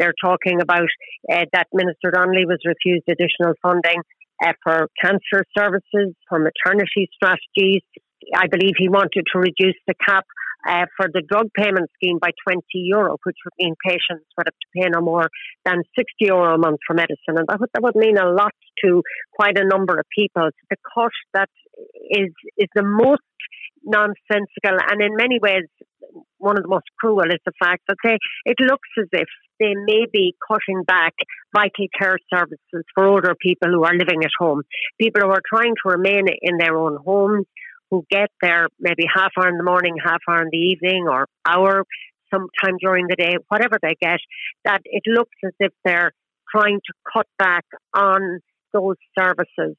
They're talking about uh, that Minister Donnelly was refused additional funding uh, for cancer services, for maternity strategies. I believe he wanted to reduce the cap uh, for the drug payment scheme by 20 euro, which would mean patients would have to pay no more than 60 euro a month for medicine. And that would, that would mean a lot to quite a number of people. The cost that is, is the most nonsensical and in many ways one of the most cruel is the fact that they, it looks as if they may be cutting back vital care services for older people who are living at home. People who are trying to remain in their own homes, who get their maybe half hour in the morning, half hour in the evening, or hour sometime during the day, whatever they get, that it looks as if they're trying to cut back on those services